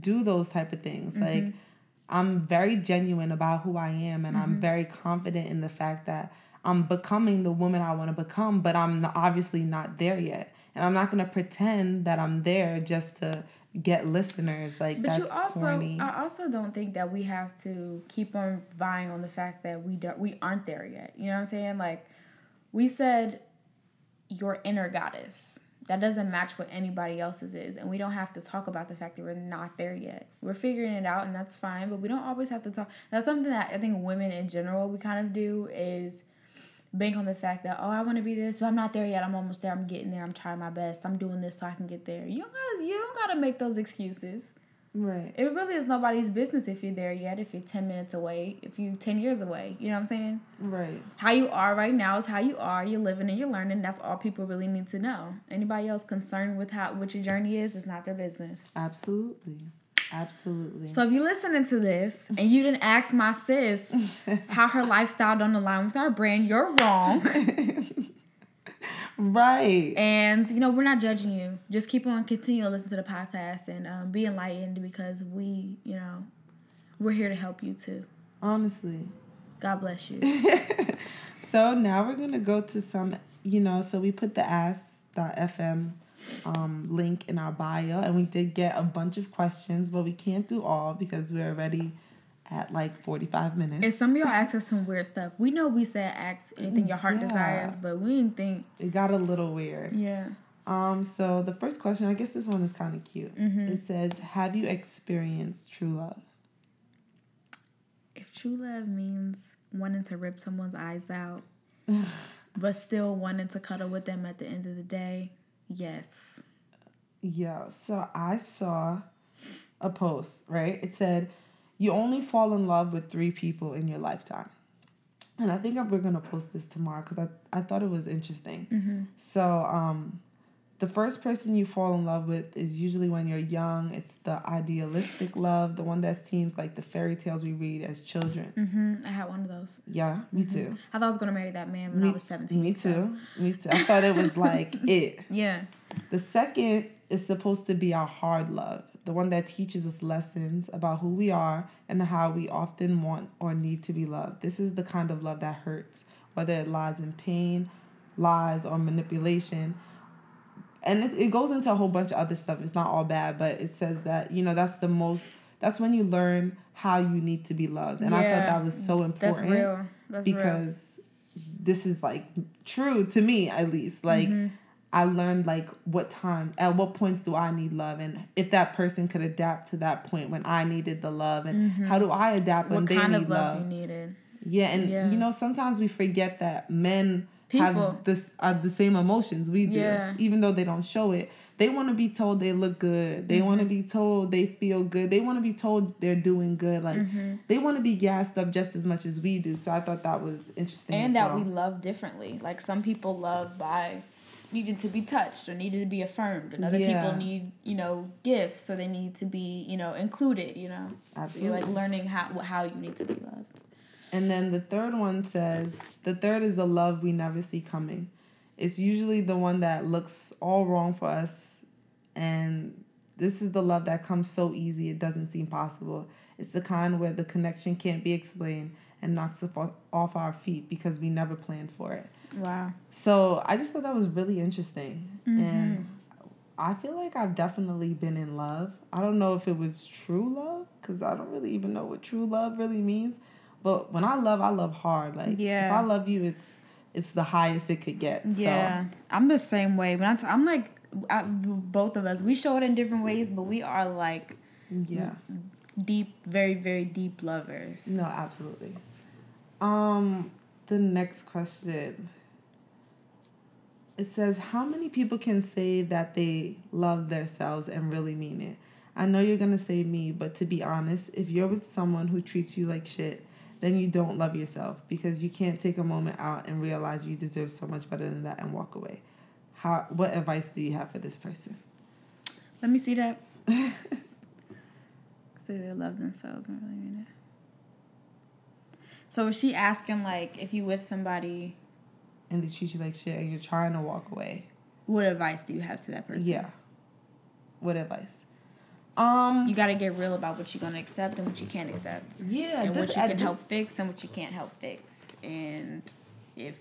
do those type of things. Mm-hmm. Like I'm very genuine about who I am and mm-hmm. I'm very confident in the fact that I'm becoming the woman I want to become, but I'm obviously not there yet. And I'm not going to pretend that I'm there just to get listeners like but you also corny. i also don't think that we have to keep on vying on the fact that we don't we aren't there yet you know what i'm saying like we said your inner goddess that doesn't match what anybody else's is and we don't have to talk about the fact that we're not there yet. We're figuring it out and that's fine but we don't always have to talk. That's something that i think women in general we kind of do is bank on the fact that oh i want to be this but i'm not there yet. I'm almost there. I'm getting there. I'm trying my best. I'm doing this so i can get there. You don't gotta you don't gotta make those excuses Right. It really is nobody's business if you're there yet, if you're 10 minutes away, if you're 10 years away. You know what I'm saying? Right. How you are right now is how you are. You're living and you're learning. That's all people really need to know. Anybody else concerned with how what your journey is, it's not their business. Absolutely. Absolutely. So if you're listening to this and you didn't ask my sis how her lifestyle don't align with our brand, you're wrong. Right. And you know, we're not judging you. Just keep on continue to listen to the podcast and um, be enlightened because we, you know, we're here to help you too. Honestly. God bless you. so now we're gonna go to some, you know, so we put the ask.fm um, link in our bio and we did get a bunch of questions, but we can't do all because we're already at like 45 minutes. And some of y'all asked us some weird stuff. We know we said ask anything your heart yeah. desires, but we didn't think. It got a little weird. Yeah. Um, so the first question, I guess this one is kind of cute. Mm-hmm. It says, Have you experienced true love? If true love means wanting to rip someone's eyes out, but still wanting to cuddle with them at the end of the day, yes. Yeah. So I saw a post, right? It said, you only fall in love with three people in your lifetime. And I think we're gonna post this tomorrow because I, I thought it was interesting. Mm-hmm. So um, the first person you fall in love with is usually when you're young. It's the idealistic love, the one that seems like the fairy tales we read as children. Mm-hmm. I had one of those. Yeah, me mm-hmm. too. I thought I was gonna marry that man when me, I was seventeen. Me too. Me too. I thought it was like it. Yeah. The second is supposed to be our hard love the one that teaches us lessons about who we are and how we often want or need to be loved. This is the kind of love that hurts, whether it lies in pain, lies, or manipulation. And it, it goes into a whole bunch of other stuff. It's not all bad, but it says that, you know, that's the most, that's when you learn how you need to be loved. And yeah, I thought that was so important. That's real. That's because real. this is like true to me, at least. Like, mm-hmm I learned like what time, at what points do I need love, and if that person could adapt to that point when I needed the love, and mm-hmm. how do I adapt when what they kind need of love, love. you needed. Yeah, and yeah. you know sometimes we forget that men People. have this are the same emotions we do, Yeah. even though they don't show it. They want to be told they look good. They want to Mm-hmm. be told they feel good. They want to be told they're doing good. Like Mm-hmm. they want to be gassed up just as much as we do. So I thought that was interesting. and that well. we love differently. Like some people love by needing to be touched or needed to be affirmed, and other Yeah. people need you know gifts, so they need to be you know included. You know, absolutely so you're like learning how how you need to be loved. And then the third one says the third is the love we never see coming. It's usually the one that looks all wrong for us, and this is the love that comes so easy it doesn't seem possible. It's the kind where the connection can't be explained and knocks us off our feet because we never planned for it. Wow. So I just thought that was really interesting, Mm-hmm. and I feel like I've definitely been in love. I don't know if it was true love because I don't really even know what true love really means. But when I love, I love hard. Like yeah. if I love you, it's it's the highest it could get. Yeah, I'm the same way. When I t- I'm like, I, both of us, we show it in different ways, but we are like yeah, deep, very, very deep lovers. no, absolutely. Um, the next question. It says, How many people can say that they love themselves and really mean it? I know you're gonna say me, but to be honest, if you're with someone who treats you like shit, then you don't love yourself because you can't take a moment out and realize you deserve so much better than that and walk away. How what advice do you have for this person? Let me see that. Say they love themselves and really mean it. So is she asking like if you with somebody, And they treat you like shit and you're trying to walk away. what advice do you have to that person? Yeah. What advice? Um You got to get real about what you're gonna accept and what you can't accept. yeah, and this, what you can help fix and what you can't help fix. And if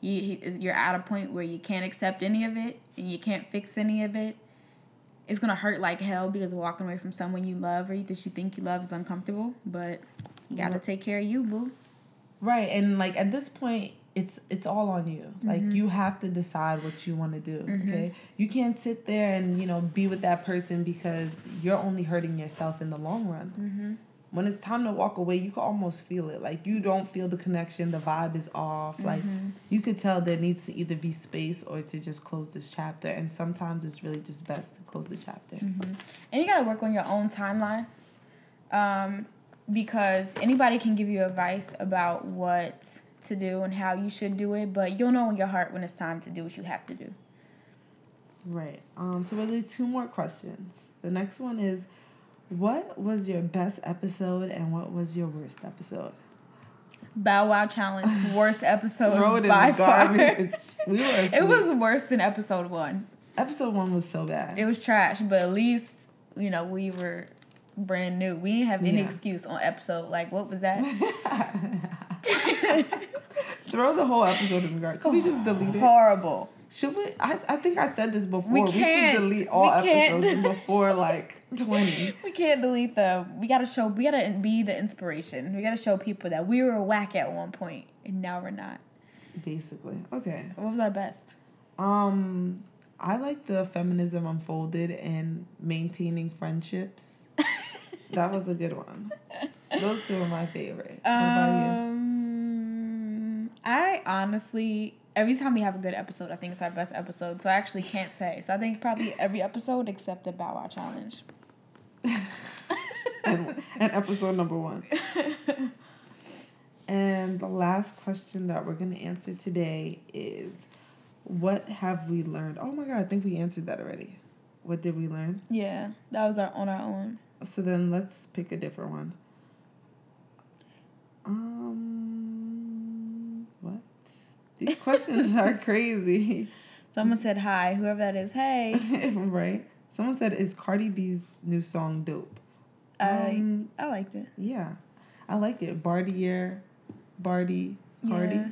you you're at a point where you can't accept any of it and you can't fix any of it, it's gonna hurt like hell because walking away from someone you love or that you think you love is uncomfortable. But you gotta take care of you, boo. Right, and like at this point, it's it's all on you. Like mm-hmm. you have to decide what you want to do. Mm-hmm. Okay, you can't sit there and you know be with that person because you're only hurting yourself in the long run. Mm-hmm. When it's time to walk away, you can almost feel it. Like you don't feel the connection. The vibe is off. Like you could tell there needs to either be space or to just close this chapter. And sometimes it's really just best to close the chapter. And you gotta work on your own timeline. Um, because anybody can give you advice about what to do and how you should do it, but you'll know in your heart when it's time to do what you have to do. Right. Um, so we'll do two more questions. The next one is what was your best episode and what was your worst episode? Bow Wow Challenge, worst episode Throw it in by the far. we were It was worse than episode one. episode one was so bad. It was trash, but at least, you know, we were brand new. We didn't have any Yeah. excuse on episode. Like, what was that? Throw the whole episode in the garbage. Can we just delete it? Horrible. Should we? I, I think I said this before. We We, can't. should delete all episodes before like twenty. We can't delete the. We gotta show. We gotta be the inspiration. We gotta show people that we were whack at one point, and now we're not. Basically. Okay. What was our best? Um, I like the feminism unfolded and maintaining friendships. That was a good one. Those two are my favorite. What about you? Um, I honestly, every time we have a good episode, I think it's our best episode. So I actually can't say. So I think probably every episode except the Bow Wow Challenge. and, and episode number one. and the last question that we're going to answer today is what have we learned? Oh my God, I think we answered that already. What did we learn? Yeah, that was our on our own. So then let's pick a different one. Um, what? These questions are crazy. Someone said hi. Whoever that is, hey. right? Someone said, is Cardi B's new song dope? I Um, I liked it. Yeah, I like it. Bardier, Barty, Cardi. Yeah.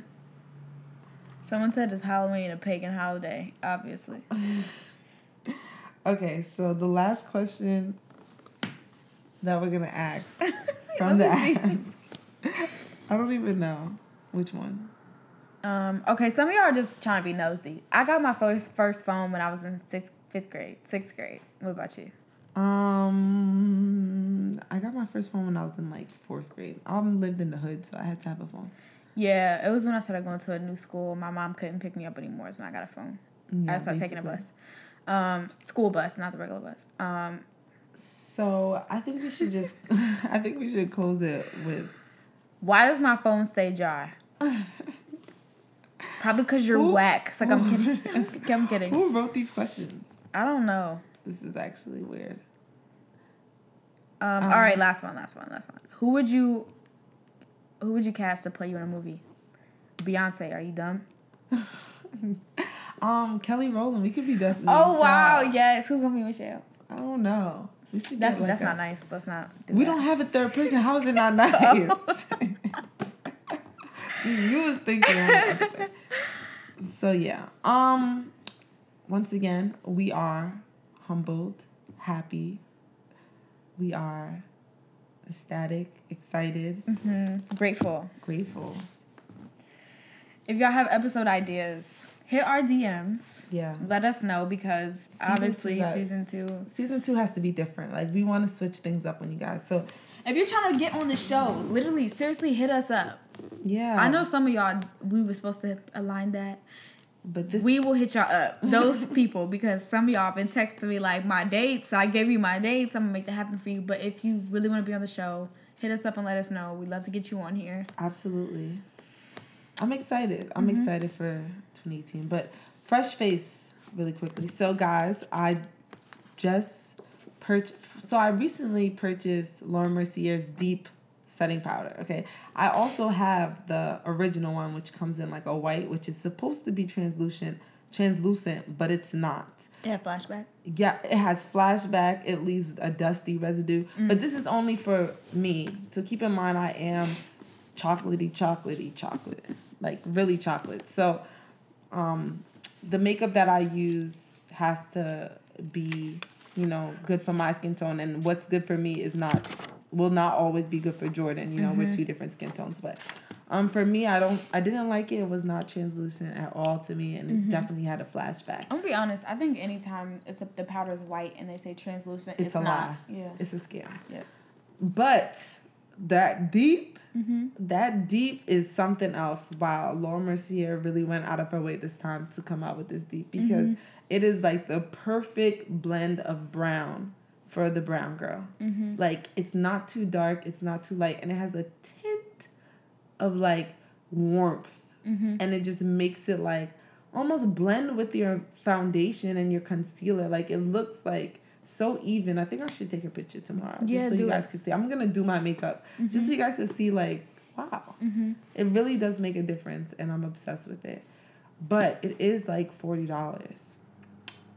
Someone said it's Halloween, a pagan holiday. Obviously. Okay, so the last question that we're gonna ask from the ask. I don't even know which one. Um, okay, some of y'all are just trying to be nosy. I got my first first phone when I was in sixth, fifth grade, sixth grade. What about you? Um, I got my first phone when I was in like fourth grade. I lived in the hood, so I had to have a phone. Yeah, it was when I started going to a new school. My mom couldn't pick me up anymore, so I got a phone. Yeah, I started taking a bus. Um, school bus, not the regular bus. Um, So I think we should just. I think we should close it with. why does my phone stay dry? Probably because you're Who- whack. It's like I'm kidding. I'm kidding. Who wrote these questions? I don't know. This is actually weird. Um, Um, all right, last one, last one, last one. Who would you, who would you cast to play you in a movie? Beyonce, are you dumb? Um, Kelly Rowland. We could be Destiny's Oh wow, Child. yes. Who's gonna be Michelle? I don't know. That's like, that's a- not nice. Let's not. Do We that. don't have a third person. How is it not nice? You was thinking. so yeah. Um. Once again, we are humbled, happy. We are ecstatic, excited, Mhm. Grateful. grateful. If y'all have episode ideas, hit our DMs. Yeah. Let us know because Season obviously two, season two. Season two has to be different. Like we want to switch things up on you guys. So If you're trying to get on the show, literally, seriously, hit us up. yeah. I know some of y'all. We were supposed to align that. but this we will hit y'all up. Those people, because some of y'all been texting me like my dates. I gave you my dates. I'm gonna make that happen for you. But if you really want to be on the show, hit us up and let us know. We'd love to get you on here. Absolutely. I'm excited. I'm Mm-hmm. excited for 2018. But fresh face, really quickly. So, guys, I just purchased. So, I recently purchased Laura Mercier's Deep Setting Powder. Okay. I also have the original one, which comes in like a white, which is supposed to be translucent, translucent, but it's not. Yeah, flashback. Yeah, it has flashback. It leaves a dusty residue. But mm. this is only for me. So keep in mind, I am chocolatey, chocolatey, chocolate. Like really chocolate. So um, the makeup that I use has to be, you know, good for my skin tone. And what's good for me is not, will not always be good for Jordan. You know, we're two different skin tones. But um, for me, I don't, I didn't like it. It was not translucent at all to me. And it definitely had a flashback. I'm gonna be honest. I think anytime it's a, the powder is white and they say translucent, It's it's, a not. lie. Yeah. It's a scam. Yeah. But that deep, Mm-hmm. that deep is something else. Wow, Laura Mercier really went out of her way this time to come out with this deep because Mm-hmm. it is like the perfect blend of brown for the brown girl. Mm-hmm. Like it's not too dark, it's not too light, and it has a tint of like warmth, Mm-hmm. and it just makes it like almost blend with your foundation and your concealer. Like it looks like so even. I think I should take a picture tomorrow Yeah, just so you guys it. can see. I'm gonna do my makeup just so you guys can see like wow, Mm-hmm. it really does make a difference, and I'm obsessed with it. But it is like forty dollars.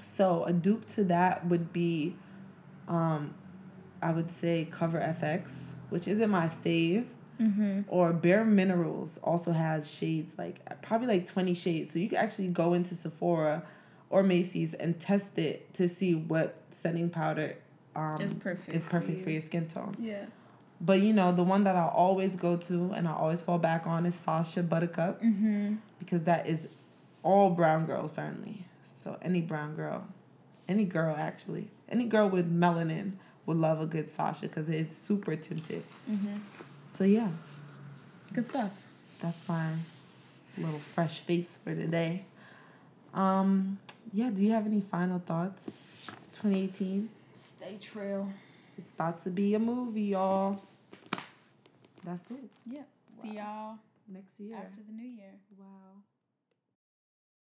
So a dupe to that would be, um, I would say Cover FX, which isn't my fave Mm-hmm. or Bare Minerals also has shades like probably like 20 shades. So you can actually go into Sephora or Macy's and test it to see what setting powder um, Is perfect is for perfect you. for your skin tone. Yeah. But you know, the one that I always go to and I always fall back on is Sacha Buttercup Mm-hmm. because that is all brown girl friendly. So any brown girl, any girl actually, any girl with melanin would love a good Sacha because it's super tinted. Mm-hmm. So yeah. Good stuff. that's my little fresh face for today. Um, yeah, do you have any final thoughts? 2018, Stay true. it's about to be a movie, y'all. That's it. Yeah. See y'all Next year. after the new year. Wow.